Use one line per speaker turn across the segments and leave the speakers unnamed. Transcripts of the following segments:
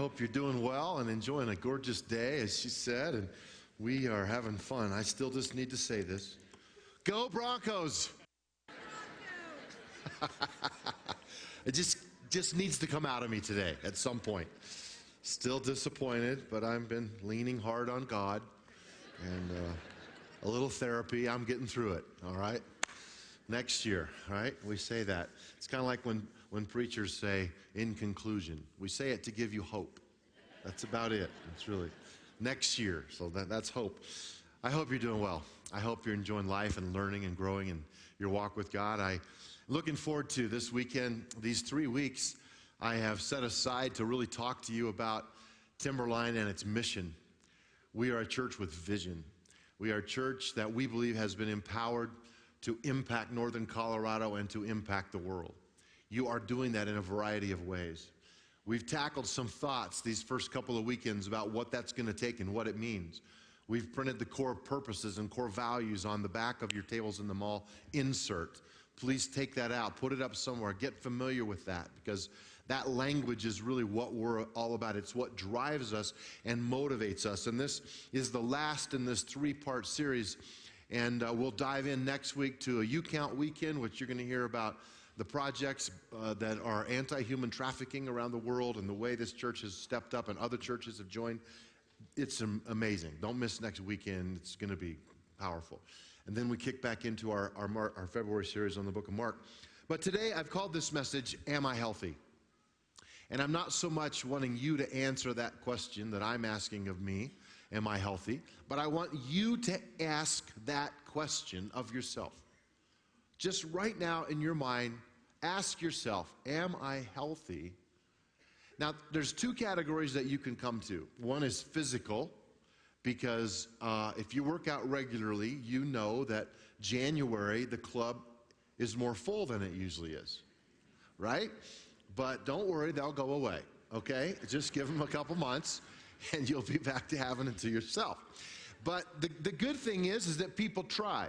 Hope you're doing well and enjoying a gorgeous day, as she said, and we are having fun. I still just need to say this Go Broncos! it just, just needs to come out of me today at some point. Still disappointed, but I've been leaning hard on God and uh, a little therapy. I'm getting through it, all right? Next year, all right? We say that. It's kind of like when, when preachers say, in conclusion, we say it to give you hope. That's about it. It's really next year. So that, that's hope. I hope you're doing well. I hope you're enjoying life and learning and growing in your walk with God. I looking forward to this weekend, these three weeks I have set aside to really talk to you about Timberline and its mission. We are a church with vision. We are a church that we believe has been empowered to impact northern Colorado and to impact the world. You are doing that in a variety of ways. We've tackled some thoughts these first couple of weekends about what that's going to take and what it means. We've printed the core purposes and core values on the back of your tables in the mall insert. Please take that out, put it up somewhere, get familiar with that because that language is really what we're all about. It's what drives us and motivates us. And this is the last in this three part series. And uh, we'll dive in next week to a U Count weekend, which you're going to hear about the projects uh, that are anti human trafficking around the world and the way this church has stepped up and other churches have joined. It's amazing. Don't miss next weekend, it's going to be powerful. And then we kick back into our, our, our February series on the book of Mark. But today I've called this message, Am I Healthy? And I'm not so much wanting you to answer that question that I'm asking of me, Am I healthy? But I want you to ask that question of yourself. Just right now in your mind, ask yourself, Am I healthy? Now, there's two categories that you can come to. One is physical, because uh, if you work out regularly, you know that January, the club is more full than it usually is, right? But don't worry, they'll go away, okay? Just give them a couple months and you'll be back to having it to yourself. But the, the good thing is, is that people try.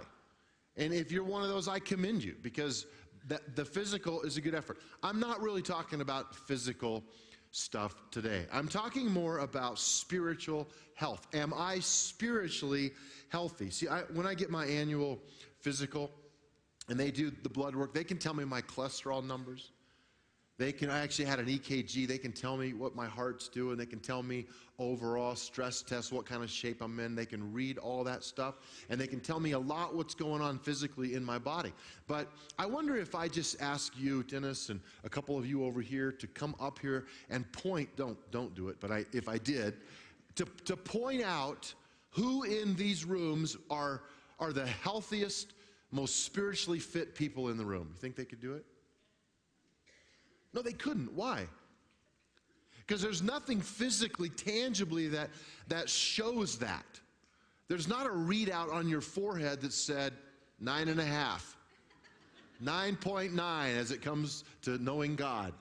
And if you're one of those, I commend you because the, the physical is a good effort. I'm not really talking about physical stuff today. I'm talking more about spiritual health. Am I spiritually healthy? See, I, when I get my annual physical and they do the blood work, they can tell me my cholesterol numbers. They can, I actually had an EKG. They can tell me what my heart's doing. They can tell me overall stress test, what kind of shape I'm in. They can read all that stuff. And they can tell me a lot what's going on physically in my body. But I wonder if I just ask you, Dennis, and a couple of you over here to come up here and point, don't, don't do it, but I, if I did, to, to point out who in these rooms are, are the healthiest, most spiritually fit people in the room. You think they could do it? No, they couldn't. Why? Because there's nothing physically, tangibly that, that shows that. There's not a readout on your forehead that said nine and a half, 9.9 as it comes to knowing God.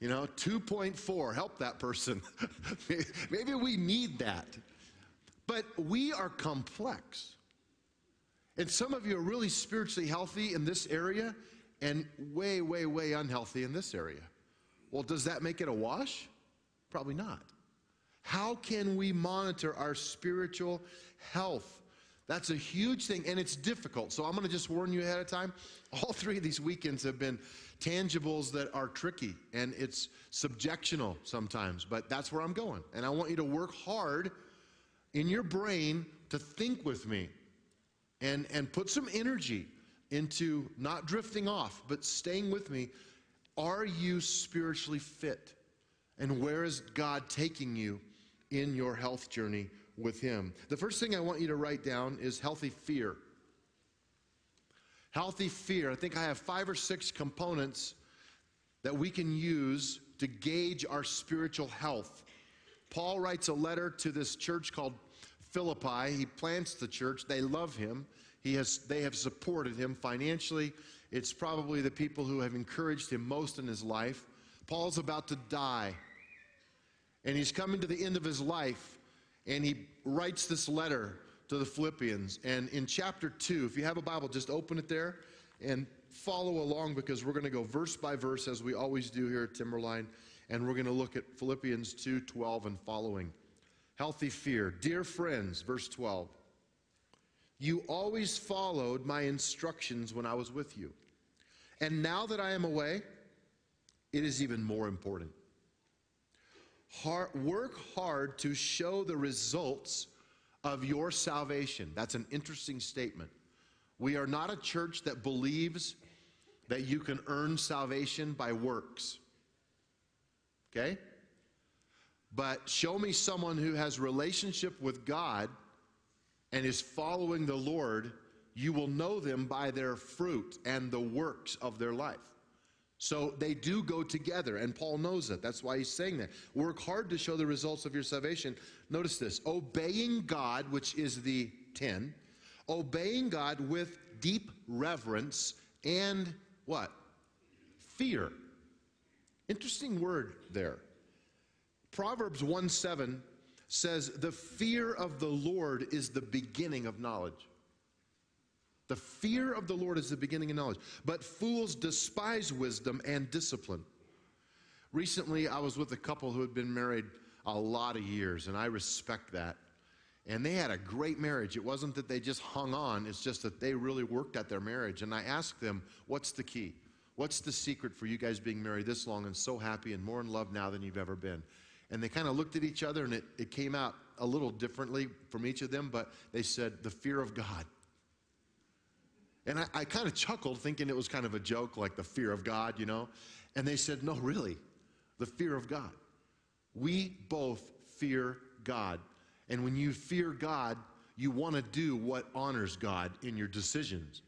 You know, 2.4, help that person. Maybe we need that. But we are complex. And some of you are really spiritually healthy in this area, and way, way, way unhealthy in this area. Well, does that make it a wash? Probably not. How can we monitor our spiritual health? That's a huge thing, and it's difficult. So I'm going to just warn you ahead of time. All three of these weekends have been tangibles that are tricky, and it's subjectional sometimes, but that's where I'm going. And I want you to work hard in your brain to think with me and, and put some energy into not drifting off, but staying with me. Are you spiritually fit? And where is God taking you in your health journey with Him? The first thing I want you to write down is healthy fear. Healthy fear. I think I have five or six components that we can use to gauge our spiritual health. Paul writes a letter to this church called Philippi. He plants the church, they love him. He has, they have supported him financially. It's probably the people who have encouraged him most in his life. Paul's about to die, and he's coming to the end of his life, and he writes this letter to the Philippians. And in chapter 2, if you have a Bible, just open it there and follow along because we're going to go verse by verse as we always do here at Timberline. and we're going to look at Philippians 2 12 and following. Healthy fear. Dear friends, verse 12, you always followed my instructions when I was with you. And now that I am away, it is even more important. Hard, work hard to show the results of your salvation. That's an interesting statement. We are not a church that believes that you can earn salvation by works. Okay? But show me someone who has relationship with God and is following the Lord, you will know them by their fruit and the works of their life. So they do go together, and Paul knows that. That's why he's saying that. Work hard to show the results of your salvation. Notice this obeying God, which is the 10, obeying God with deep reverence and what? Fear. Interesting word there. Proverbs 1 7 says, The fear of the Lord is the beginning of knowledge. The fear of the Lord is the beginning of knowledge. But fools despise wisdom and discipline. Recently, I was with a couple who had been married a lot of years, and I respect that. And they had a great marriage. It wasn't that they just hung on, it's just that they really worked at their marriage. And I asked them, What's the key? What's the secret for you guys being married this long and so happy and more in love now than you've ever been? And they kind of looked at each other, and it, it came out a little differently from each of them, but they said, The fear of God. And I, I kind of chuckled, thinking it was kind of a joke, like the fear of God, you know? And they said, No, really, the fear of God. We both fear God. And when you fear God, you want to do what honors God in your decisions.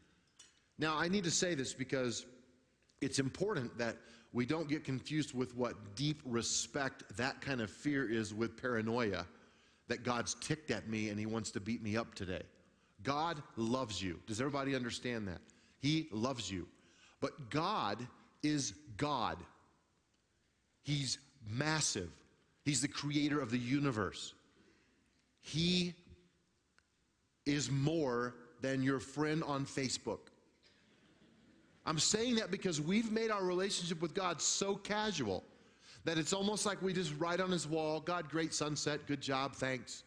Now, I need to say this because it's important that we don't get confused with what deep respect that kind of fear is with paranoia that God's ticked at me and he wants to beat me up today. God loves you. Does everybody understand that? He loves you. But God is God. He's massive. He's the creator of the universe. He is more than your friend on Facebook. I'm saying that because we've made our relationship with God so casual that it's almost like we just write on his wall, God, great sunset, good job, thanks.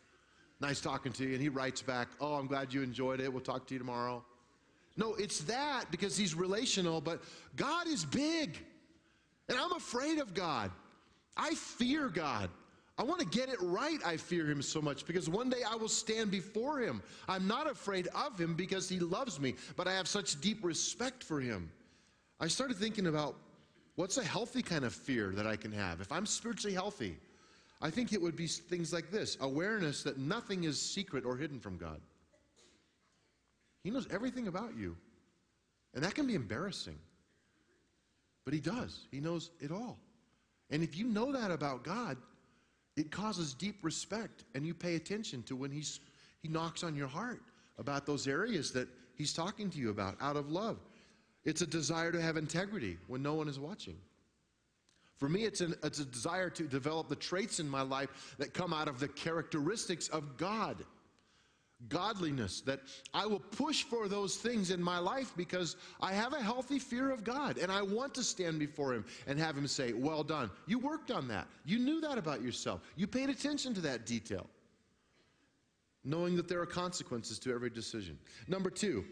Nice talking to you. And he writes back, Oh, I'm glad you enjoyed it. We'll talk to you tomorrow. No, it's that because he's relational, but God is big. And I'm afraid of God. I fear God. I want to get it right. I fear him so much because one day I will stand before him. I'm not afraid of him because he loves me, but I have such deep respect for him. I started thinking about what's a healthy kind of fear that I can have. If I'm spiritually healthy, I think it would be things like this awareness that nothing is secret or hidden from God. He knows everything about you. And that can be embarrassing. But He does, He knows it all. And if you know that about God, it causes deep respect, and you pay attention to when he's, He knocks on your heart about those areas that He's talking to you about out of love. It's a desire to have integrity when no one is watching. For me, it's, an, it's a desire to develop the traits in my life that come out of the characteristics of God. Godliness, that I will push for those things in my life because I have a healthy fear of God and I want to stand before Him and have Him say, Well done. You worked on that. You knew that about yourself. You paid attention to that detail, knowing that there are consequences to every decision. Number two,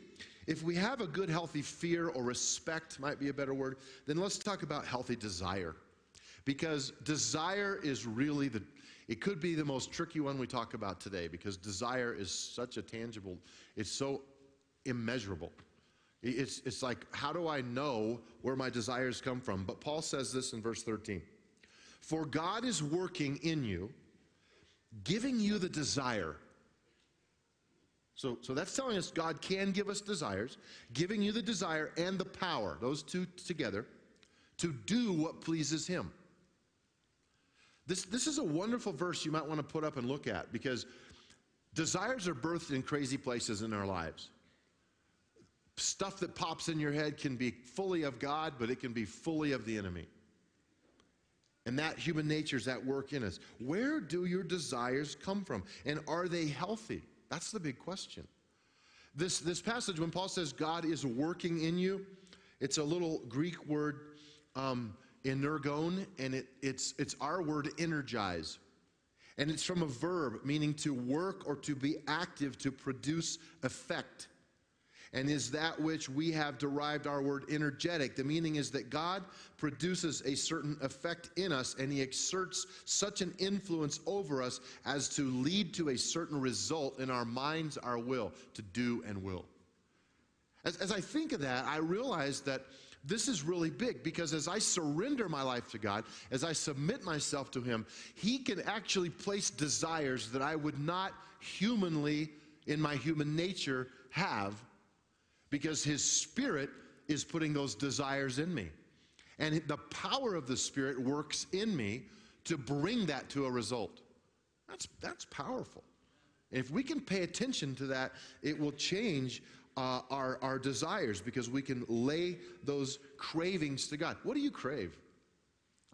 if we have a good, healthy fear or respect, might be a better word, then let's talk about healthy desire. Because desire is really the, it could be the most tricky one we talk about today because desire is such a tangible, it's so immeasurable. It's, it's like, how do I know where my desires come from? But Paul says this in verse 13 For God is working in you, giving you the desire. So, so that's telling us God can give us desires, giving you the desire and the power, those two together, to do what pleases Him. This, this is a wonderful verse you might want to put up and look at because desires are birthed in crazy places in our lives. Stuff that pops in your head can be fully of God, but it can be fully of the enemy. And that human nature is at work in us. Where do your desires come from? And are they healthy? That's the big question. This, this passage, when Paul says God is working in you, it's a little Greek word. Um, energon, and it, it's, it's our word energize. And it's from a verb meaning to work or to be active to produce effect. And is that which we have derived our word energetic. The meaning is that God produces a certain effect in us and he exerts such an influence over us as to lead to a certain result in our minds, our will, to do and will. As, as I think of that, I realize that this is really big because as I surrender my life to God, as I submit myself to Him, He can actually place desires that I would not humanly, in my human nature, have because His Spirit is putting those desires in me. And the power of the Spirit works in me to bring that to a result. That's, that's powerful. If we can pay attention to that, it will change uh, our, our desires because we can lay those cravings to God. What do you crave?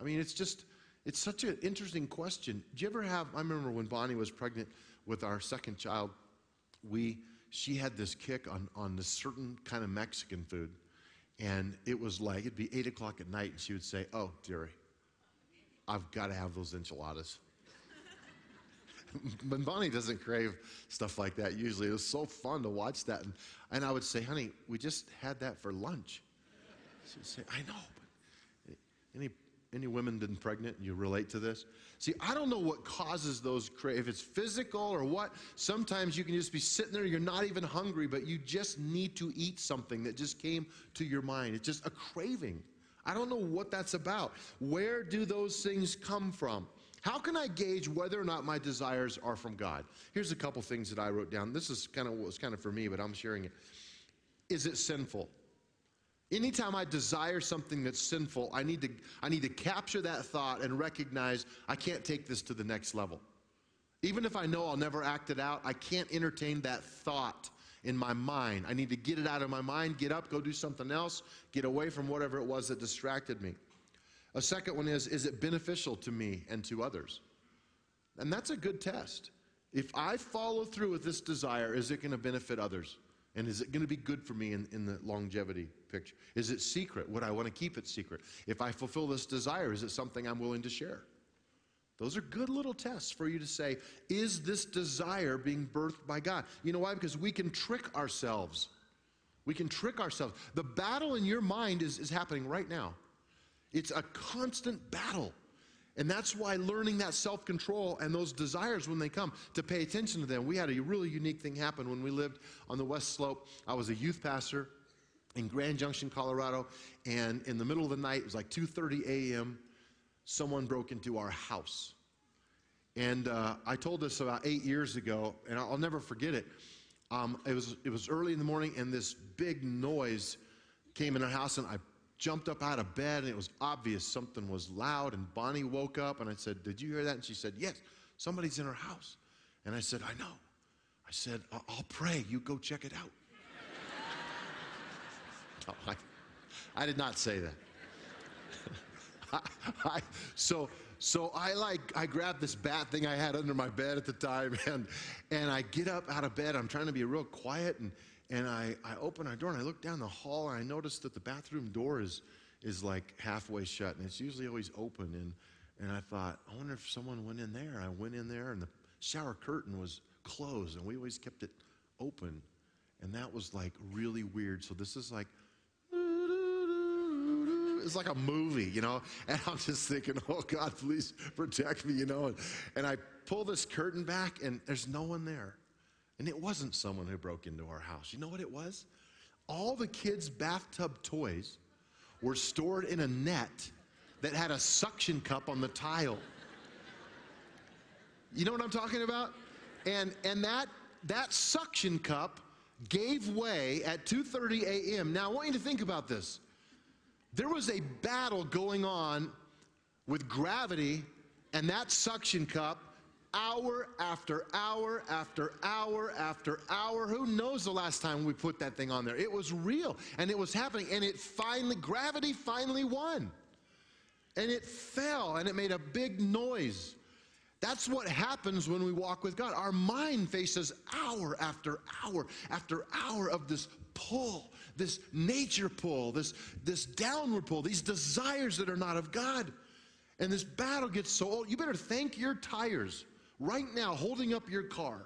I mean, it's just, it's such an interesting question. Do you ever have, I remember when Bonnie was pregnant with our second child, we, she had this kick on, on this certain kind of Mexican food. And it was like, it'd be eight o'clock at night, and she would say, Oh, Dary, I've got to have those enchiladas. but Bonnie doesn't crave stuff like that usually. It was so fun to watch that. And, and I would say, honey, we just had that for lunch. She would say, I know, but any, any women been pregnant and you relate to this? See, I don't know what causes those cra- if it's physical or what. Sometimes you can just be sitting there, you're not even hungry, but you just need to eat something that just came to your mind. It's just a craving. I don't know what that's about. Where do those things come from? How can I gauge whether or not my desires are from God? Here's a couple things that I wrote down. This is kind of what was kind of for me, but I'm sharing it. Is it sinful? Anytime I desire something that's sinful, I need to I need to capture that thought and recognize I can't take this to the next level. Even if I know I'll never act it out, I can't entertain that thought in my mind. I need to get it out of my mind, get up, go do something else, get away from whatever it was that distracted me. A second one is Is it beneficial to me and to others? And that's a good test. If I follow through with this desire, is it going to benefit others? And is it going to be good for me in, in the longevity picture? Is it secret? Would I want to keep it secret? If I fulfill this desire, is it something I'm willing to share? Those are good little tests for you to say, is this desire being birthed by God? You know why? Because we can trick ourselves. We can trick ourselves. The battle in your mind is, is happening right now. It's a constant battle. And that's why learning that self control and those desires when they come, to pay attention to them. We had a really unique thing happen when we lived on the West Slope. I was a youth pastor in Grand Junction, Colorado, and in the middle of the night, it was like 2:30 a.m. Someone broke into our house, and uh, I told this about eight years ago, and I'll never forget it. Um, it was it was early in the morning, and this big noise came in our house, and I jumped up out of bed and it was obvious something was loud. And Bonnie woke up and I said, Did you hear that? And she said, Yes, somebody's in her house. And I said, I know. I said, I'll pray. You go check it out. no, I, I, did not say that. I, I, so, so I like I grabbed this bat thing I had under my bed at the time, and and I get up out of bed. I'm trying to be real quiet, and and I, I open our door and I look down the hall and I notice that the bathroom door is, is like halfway shut and it's usually always open. And, and I thought, I wonder if someone went in there. I went in there and the shower curtain was closed and we always kept it open. And that was like really weird. So this is like, it's like a movie, you know? And I'm just thinking, oh God, please protect me, you know? And, and I pull this curtain back and there's no one there. And it wasn't someone who broke into our house. You know what it was? All the kids' bathtub toys were stored in a net that had a suction cup on the tile. You know what I'm talking about? And and that that suction cup gave way at 2:30 a.m. Now I want you to think about this. There was a battle going on with gravity and that suction cup hour after hour after hour after hour. Who knows the last time we put that thing on there? It was real and it was happening and it finally, gravity finally won. And it fell and it made a big noise. That's what happens when we walk with God. Our mind faces hour after hour after hour of this pull, this nature pull, this, this downward pull, these desires that are not of God. And this battle gets so old, you better thank your tires right now holding up your car.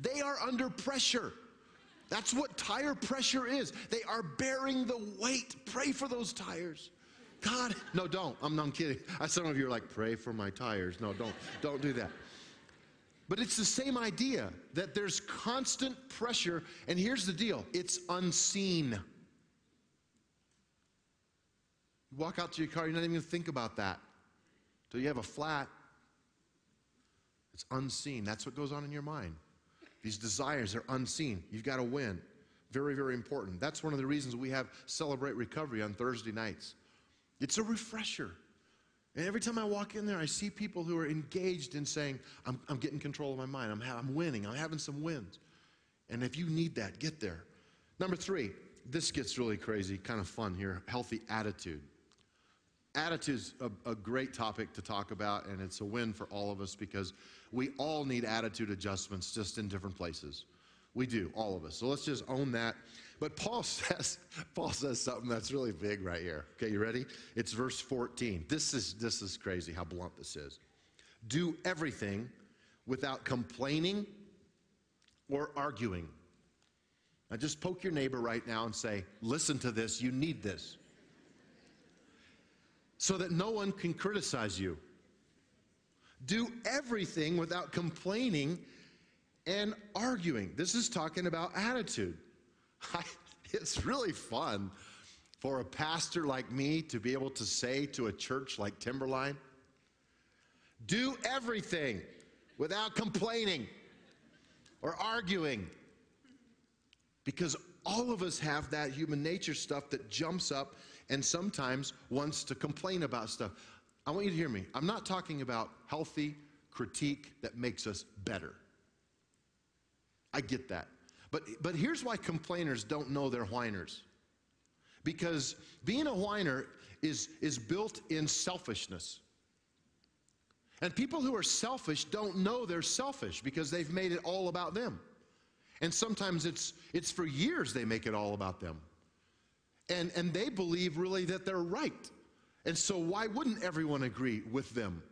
They are under pressure. That's what tire pressure is. They are bearing the weight. Pray for those tires. God, no, don't. I'm not kidding. Some of you are like, pray for my tires. No, don't, don't do that. But it's the same idea that there's constant pressure, and here's the deal it's unseen. You walk out to your car, you're not even going to think about that. Till you have a flat, it's unseen. That's what goes on in your mind. These desires are unseen. You've got to win. Very, very important. That's one of the reasons we have Celebrate Recovery on Thursday nights. It's a refresher. And every time I walk in there, I see people who are engaged in saying, I'm, I'm getting control of my mind. I'm, I'm winning. I'm having some wins. And if you need that, get there. Number three, this gets really crazy, kind of fun here healthy attitude. Attitude's a, a great topic to talk about, and it's a win for all of us because we all need attitude adjustments just in different places. We do, all of us. So let's just own that. But Paul says, Paul says something that's really big right here. Okay, you ready? It's verse 14. This is this is crazy how blunt this is. Do everything without complaining or arguing. Now just poke your neighbor right now and say, listen to this, you need this. So that no one can criticize you. Do everything without complaining and arguing. This is talking about attitude. I, it's really fun for a pastor like me to be able to say to a church like Timberline, do everything without complaining or arguing. Because all of us have that human nature stuff that jumps up and sometimes wants to complain about stuff. I want you to hear me. I'm not talking about healthy critique that makes us better. I get that. But, but here's why complainers don't know they're whiners. Because being a whiner is, is built in selfishness. And people who are selfish don't know they're selfish because they've made it all about them. And sometimes it's, it's for years they make it all about them. And, and they believe really that they're right. And so, why wouldn't everyone agree with them?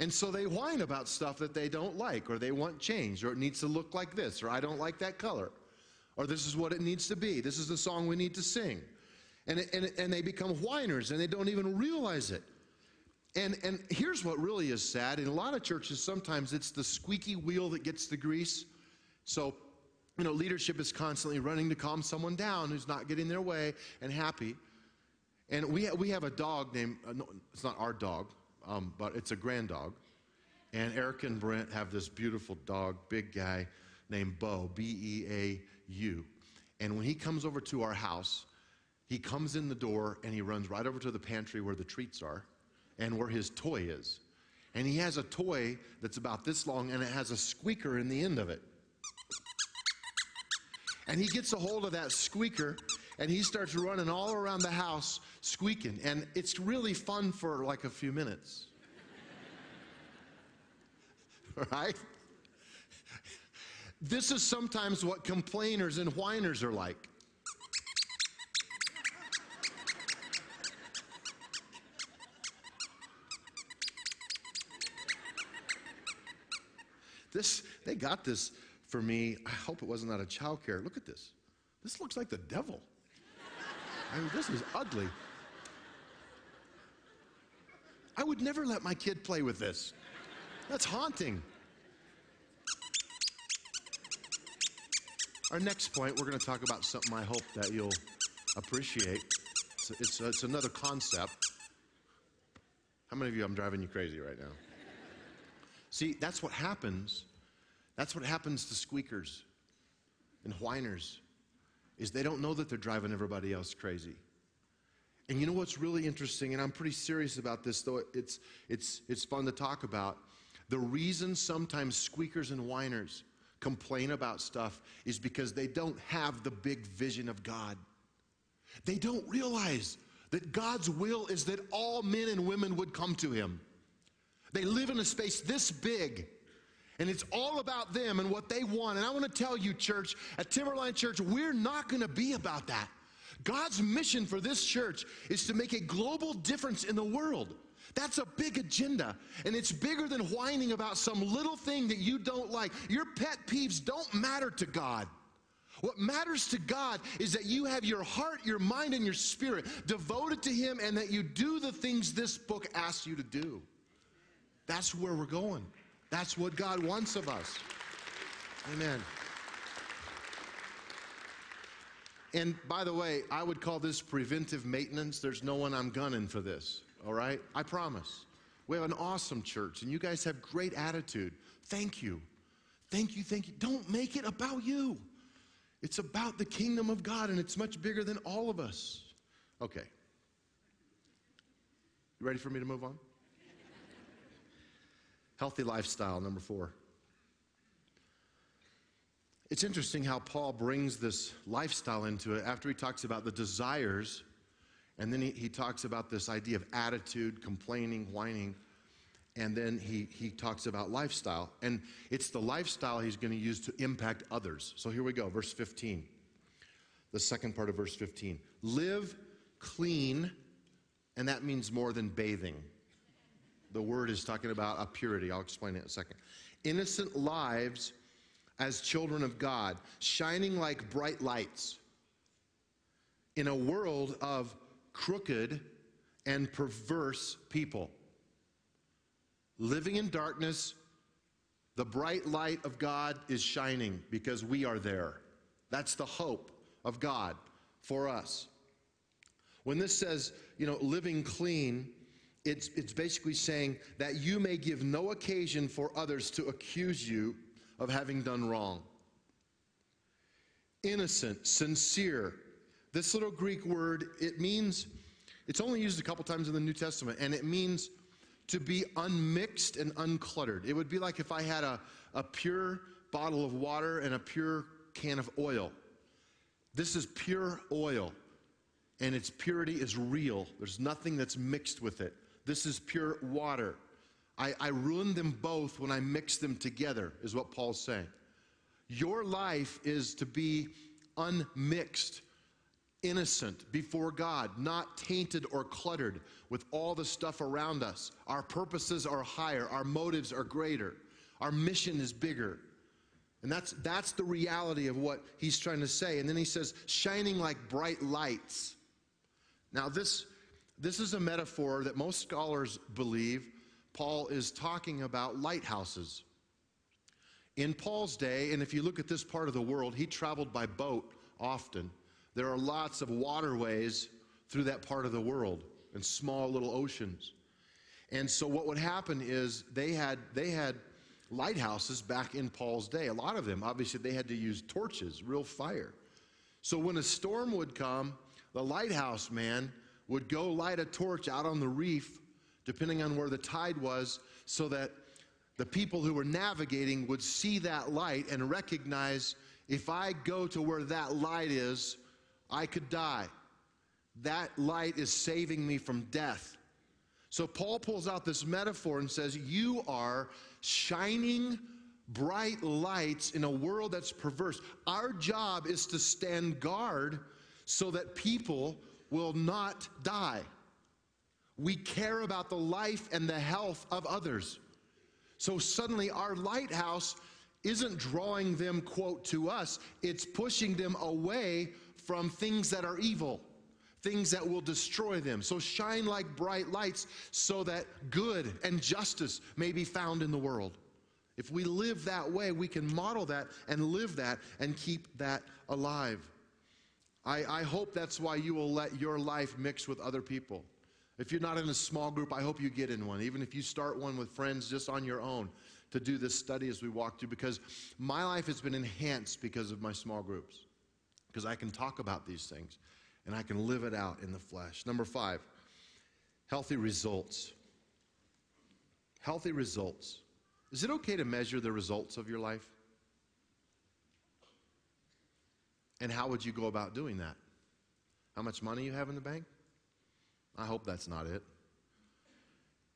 And so they whine about stuff that they don't like, or they want changed, or it needs to look like this, or I don't like that color, or this is what it needs to be. This is the song we need to sing. And, and, and they become whiners, and they don't even realize it. And, and here's what really is sad. In a lot of churches, sometimes it's the squeaky wheel that gets the grease. So, you know, leadership is constantly running to calm someone down who's not getting their way and happy. And we, ha- we have a dog named, uh, no, it's not our dog, um, but it's a grand dog. And Eric and Brent have this beautiful dog, big guy named Bo, B E A U. And when he comes over to our house, he comes in the door and he runs right over to the pantry where the treats are and where his toy is. And he has a toy that's about this long and it has a squeaker in the end of it. And he gets a hold of that squeaker and he starts running all around the house squeaking. And it's really fun for like a few minutes. right? This is sometimes what complainers and whiners are like. This, they got this for me. I hope it wasn't out of childcare. Look at this. This looks like the devil. I mean, this is ugly. I would never let my kid play with this. That's haunting. Our next point, we're going to talk about something I hope that you'll appreciate. It's, it's, it's another concept. How many of you, I'm driving you crazy right now? See, that's what happens. That's what happens to squeakers and whiners is they don't know that they're driving everybody else crazy. And you know what's really interesting, and I'm pretty serious about this, though it's, it's, it's fun to talk about. The reason sometimes squeakers and whiners complain about stuff is because they don't have the big vision of God. They don't realize that God's will is that all men and women would come to Him. They live in a space this big. And it's all about them and what they want. And I want to tell you, church, at Timberline Church, we're not going to be about that. God's mission for this church is to make a global difference in the world. That's a big agenda. And it's bigger than whining about some little thing that you don't like. Your pet peeves don't matter to God. What matters to God is that you have your heart, your mind, and your spirit devoted to Him and that you do the things this book asks you to do. That's where we're going. That's what God wants of us. Amen. And by the way, I would call this preventive maintenance. There's no one I'm gunning for this, all right? I promise. We have an awesome church, and you guys have great attitude. Thank you. Thank you, thank you. Don't make it about you. It's about the kingdom of God, and it's much bigger than all of us. Okay. You ready for me to move on? Healthy lifestyle, number four. It's interesting how Paul brings this lifestyle into it after he talks about the desires, and then he, he talks about this idea of attitude, complaining, whining, and then he, he talks about lifestyle. And it's the lifestyle he's going to use to impact others. So here we go, verse 15. The second part of verse 15. Live clean, and that means more than bathing. The word is talking about a purity. I'll explain it in a second. Innocent lives as children of God, shining like bright lights in a world of crooked and perverse people. Living in darkness, the bright light of God is shining because we are there. That's the hope of God for us. When this says, you know, living clean, it's, it's basically saying that you may give no occasion for others to accuse you of having done wrong. Innocent, sincere. This little Greek word, it means, it's only used a couple times in the New Testament, and it means to be unmixed and uncluttered. It would be like if I had a, a pure bottle of water and a pure can of oil. This is pure oil, and its purity is real. There's nothing that's mixed with it. This is pure water. I, I ruined them both when I mixed them together, is what Paul's saying. Your life is to be unmixed, innocent before God, not tainted or cluttered with all the stuff around us. Our purposes are higher, our motives are greater, our mission is bigger. And that's, that's the reality of what he's trying to say. And then he says, shining like bright lights. Now, this, this is a metaphor that most scholars believe Paul is talking about lighthouses. In Paul's day, and if you look at this part of the world, he traveled by boat often. There are lots of waterways through that part of the world and small little oceans. And so what would happen is they had they had lighthouses back in Paul's day. A lot of them, obviously, they had to use torches, real fire. So when a storm would come, the lighthouse man would go light a torch out on the reef depending on where the tide was, so that the people who were navigating would see that light and recognize if I go to where that light is, I could die. That light is saving me from death. So Paul pulls out this metaphor and says, You are shining bright lights in a world that's perverse. Our job is to stand guard so that people will not die. We care about the life and the health of others. So suddenly our lighthouse isn't drawing them, quote, to us, it's pushing them away from things that are evil, things that will destroy them. So shine like bright lights so that good and justice may be found in the world. If we live that way, we can model that and live that and keep that alive. I, I hope that's why you will let your life mix with other people. If you're not in a small group, I hope you get in one, even if you start one with friends just on your own to do this study as we walk through, because my life has been enhanced because of my small groups, because I can talk about these things and I can live it out in the flesh. Number five, healthy results. Healthy results. Is it okay to measure the results of your life? And how would you go about doing that? How much money you have in the bank? I hope that's not it.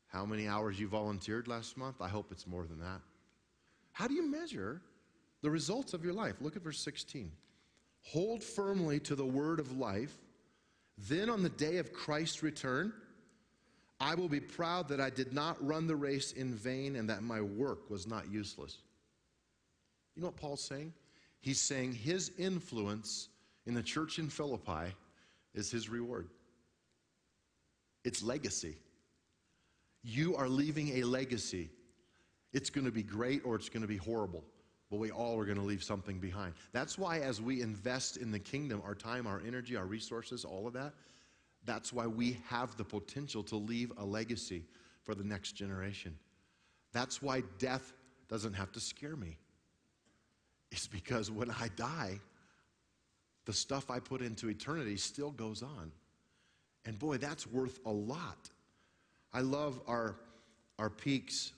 how many hours you volunteered last month. I hope it's more than that. How do you measure the results of your life? Look at verse 16. Hold firmly to the word of life. Then on the day of Christ's return, I will be proud that I did not run the race in vain and that my work was not useless. You know what Paul's saying? He's saying his influence in the church in Philippi is his reward. It's legacy. You are leaving a legacy. It's going to be great or it's going to be horrible, but we all are going to leave something behind. That's why, as we invest in the kingdom, our time, our energy, our resources, all of that, that's why we have the potential to leave a legacy for the next generation. That's why death doesn't have to scare me. It's because when I die, the stuff I put into eternity still goes on. And boy, that's worth a lot. I love our, our peaks.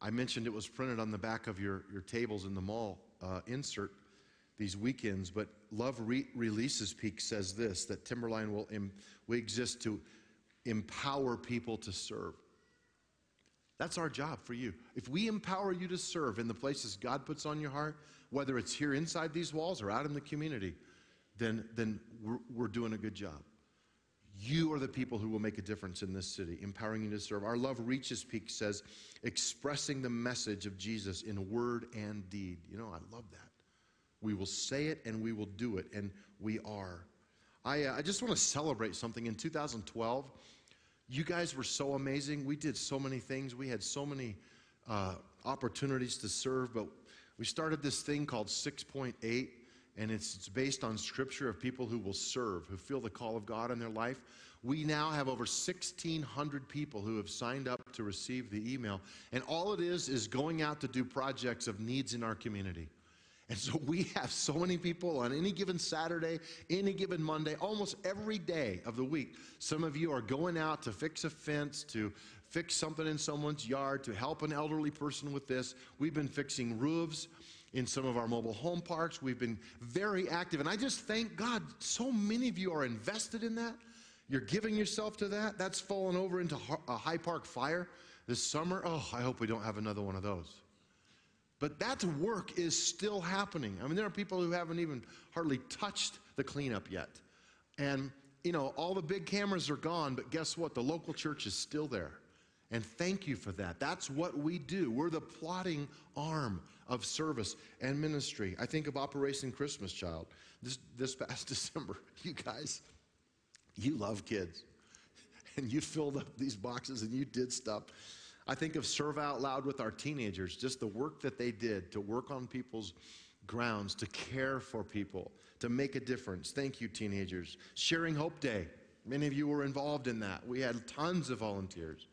I mentioned it was printed on the back of your, your tables in the mall uh, insert these weekends, but Love Re- Releases Peak says this that Timberline will, we exist to empower people to serve. That's our job for you. If we empower you to serve in the places God puts on your heart, whether it's here inside these walls or out in the community, then, then we're, we're doing a good job. You are the people who will make a difference in this city, empowering you to serve. Our Love Reaches Peak says, expressing the message of Jesus in word and deed. You know, I love that. We will say it and we will do it, and we are. I, uh, I just want to celebrate something. In 2012, you guys were so amazing. We did so many things. We had so many uh, opportunities to serve, but we started this thing called 6.8 and it's, it's based on scripture of people who will serve, who feel the call of God in their life. We now have over 1,600 people who have signed up to receive the email, and all it is is going out to do projects of needs in our community. And so we have so many people on any given Saturday, any given Monday, almost every day of the week. Some of you are going out to fix a fence, to fix something in someone's yard, to help an elderly person with this. We've been fixing roofs in some of our mobile home parks. We've been very active. And I just thank God so many of you are invested in that. You're giving yourself to that. That's fallen over into a High Park fire this summer. Oh, I hope we don't have another one of those. But that work is still happening. I mean, there are people who haven't even hardly touched the cleanup yet. And, you know, all the big cameras are gone, but guess what? The local church is still there. And thank you for that. That's what we do. We're the plotting arm of service and ministry. I think of Operation Christmas Child this, this past December. You guys, you love kids. And you filled up these boxes and you did stuff. I think of Serve Out Loud with our teenagers, just the work that they did to work on people's grounds, to care for people, to make a difference. Thank you, teenagers. Sharing Hope Day. Many of you were involved in that. We had tons of volunteers.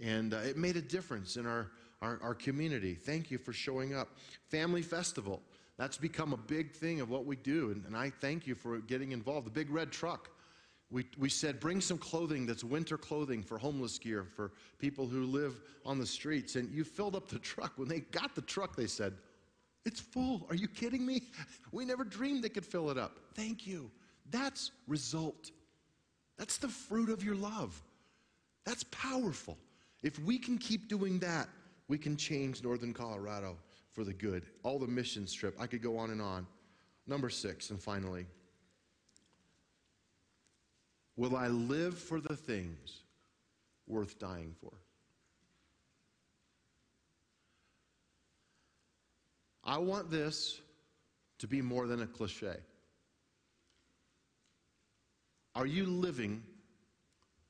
And uh, it made a difference in our, our, our community. Thank you for showing up. Family Festival. That's become a big thing of what we do. And, and I thank you for getting involved. The big red truck. We, we said, bring some clothing that's winter clothing for homeless gear, for people who live on the streets. And you filled up the truck. When they got the truck, they said, it's full. Are you kidding me? We never dreamed they could fill it up. Thank you. That's result. That's the fruit of your love. That's powerful. If we can keep doing that, we can change northern Colorado for the good. All the mission trip, I could go on and on. Number six, and finally, will I live for the things worth dying for? I want this to be more than a cliche. Are you living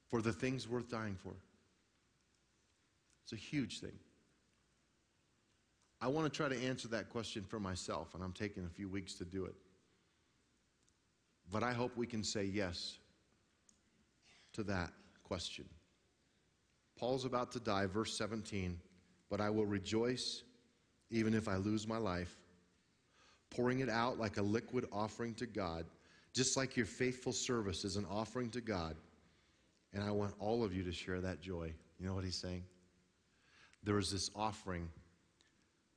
for the things worth dying for? It's a huge thing. I want to try to answer that question for myself, and I'm taking a few weeks to do it. But I hope we can say yes to that question. Paul's about to die, verse 17, but I will rejoice even if I lose my life, pouring it out like a liquid offering to God, just like your faithful service is an offering to God. And I want all of you to share that joy. You know what he's saying? there was this offering.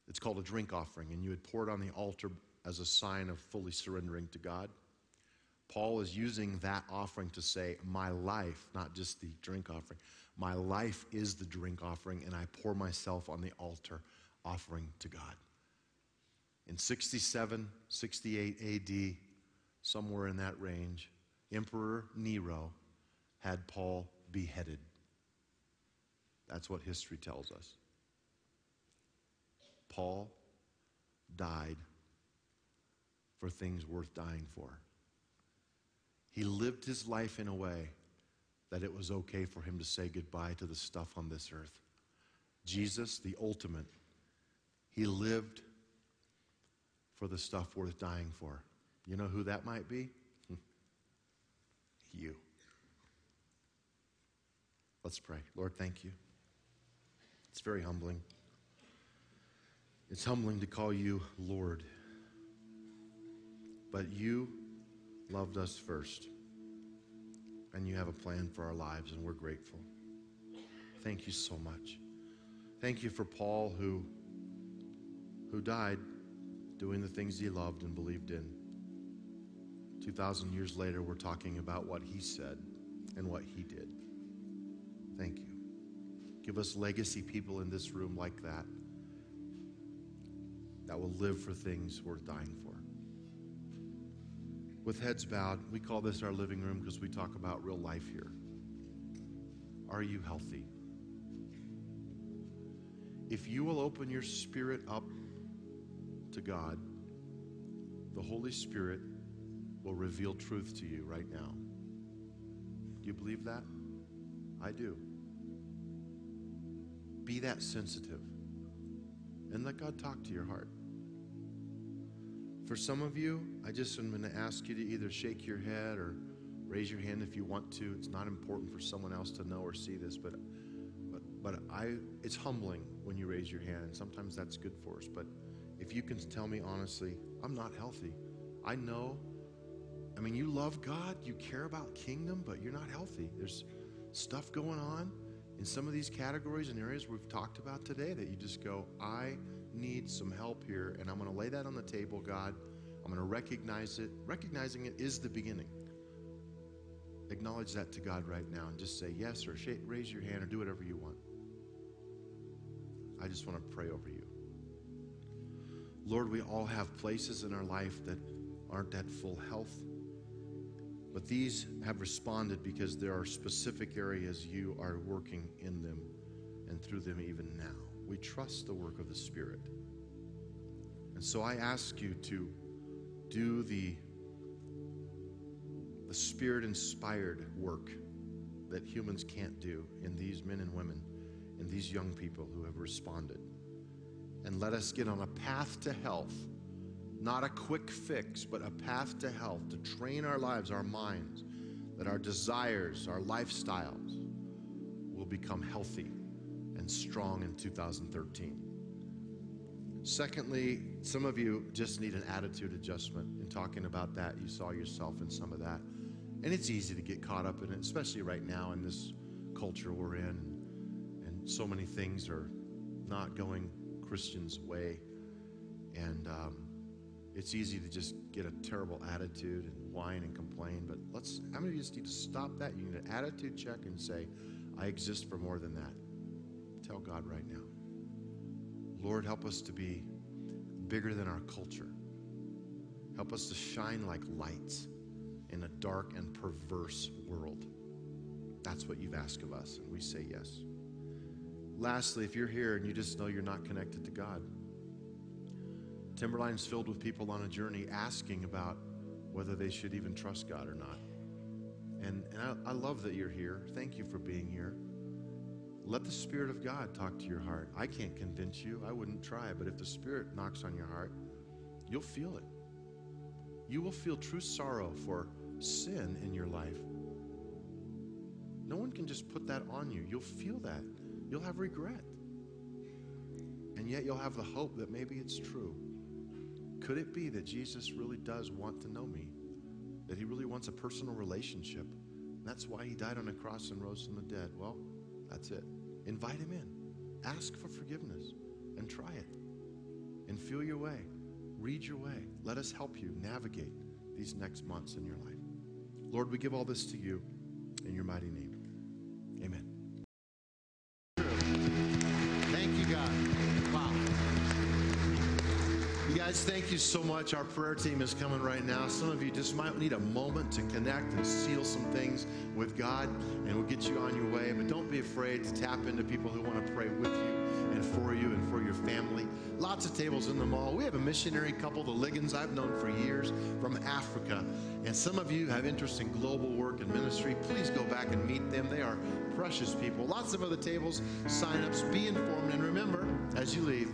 It's called a drink offering, and you would pour it on the altar as a sign of fully surrendering to God. Paul is using that offering to say, My life, not just the drink offering, my life is the drink offering, and I pour myself on the altar offering to God. In 67, 68 AD, somewhere in that range, Emperor Nero had Paul beheaded. That's what history tells us. Paul died for things worth dying for. He lived his life in a way that it was okay for him to say goodbye to the stuff on this earth. Jesus, the ultimate, he lived for the stuff worth dying for. You know who that might be? you. Let's pray. Lord, thank you. It's very humbling. It's humbling to call you Lord. But you loved us first. And you have a plan for our lives, and we're grateful. Thank you so much. Thank you for Paul who, who died doing the things he loved and believed in. 2,000 years later, we're talking about what he said and what he did. Thank you. Give us legacy people in this room like that, that will live for things worth dying for. With heads bowed, we call this our living room because we talk about real life here. Are you healthy? If you will open your spirit up to God, the Holy Spirit will reveal truth to you right now. Do you believe that? I do. Be that sensitive and let God talk to your heart. For some of you, I just am going to ask you to either shake your head or raise your hand if you want to. It's not important for someone else to know or see this, but but but I it's humbling when you raise your hand, and sometimes that's good for us. But if you can tell me honestly, I'm not healthy. I know. I mean, you love God, you care about kingdom, but you're not healthy. There's stuff going on in some of these categories and areas we've talked about today that you just go, I need some help here, and I'm going to lay that on the table, God. I'm going to recognize it. Recognizing it is the beginning. Acknowledge that to God right now and just say yes or shake, raise your hand or do whatever you want. I just want to pray over you. Lord, we all have places in our life that aren't at full health, but these have responded because there are specific areas you are working in them and through them even now. We trust the work of the Spirit. And so I ask you to do the, the Spirit inspired work that humans can't do in these men and women, in these young people who have responded. And let us get on a path to health, not a quick fix, but a path to health, to train our lives, our minds, that our desires, our lifestyles will become healthy and strong in 2013. Secondly, some of you just need an attitude adjustment. In talking about that, you saw yourself in some of that. And it's easy to get caught up in it, especially right now in this culture we're in. And so many things are not going Christians' way. And um, it's easy to just get a terrible attitude and whine and complain. But let's, how many of you just need to stop that? You need an attitude check and say, I exist for more than that. Tell God right now. Lord, help us to be bigger than our culture. Help us to shine like lights in a dark and perverse world. That's what you've asked of us, and we say yes. Lastly, if you're here and you just know you're not connected to God, Timberline's filled with people on a journey asking about whether they should even trust God or not. And, and I, I love that you're here. Thank you for being here. Let the Spirit of God talk to your heart. I can't convince you, I wouldn't try, but if the Spirit knocks on your heart, you'll feel it. You will feel true sorrow for sin in your life. No one can just put that on you. You'll feel that. You'll have regret. And yet you'll have the hope that maybe it's true. Could it be that Jesus really does want to know me? That he really wants a personal relationship? That's why he died on a cross and rose from the dead. Well, that's it. Invite him in. Ask for forgiveness and try it. And feel your way. Read your way. Let us help you navigate these next months in your life. Lord, we give all this to you in your mighty name. Amen. Guys, thank you so much. Our prayer team is coming right now. Some of you just might need a moment to connect and seal some things with God, and we'll get you on your way. But don't be afraid to tap into people who want to pray with you and for you and for your family. Lots of tables in the mall. We have a missionary couple, the Liggins, I've known for years from Africa. And some of you have interest in global work and ministry. Please go back and meet them. They are precious people. Lots of other tables, sign ups, be informed. And remember, as you leave,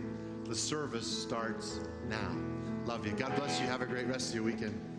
the service starts now. Love you. God bless you. Have a great rest of your weekend.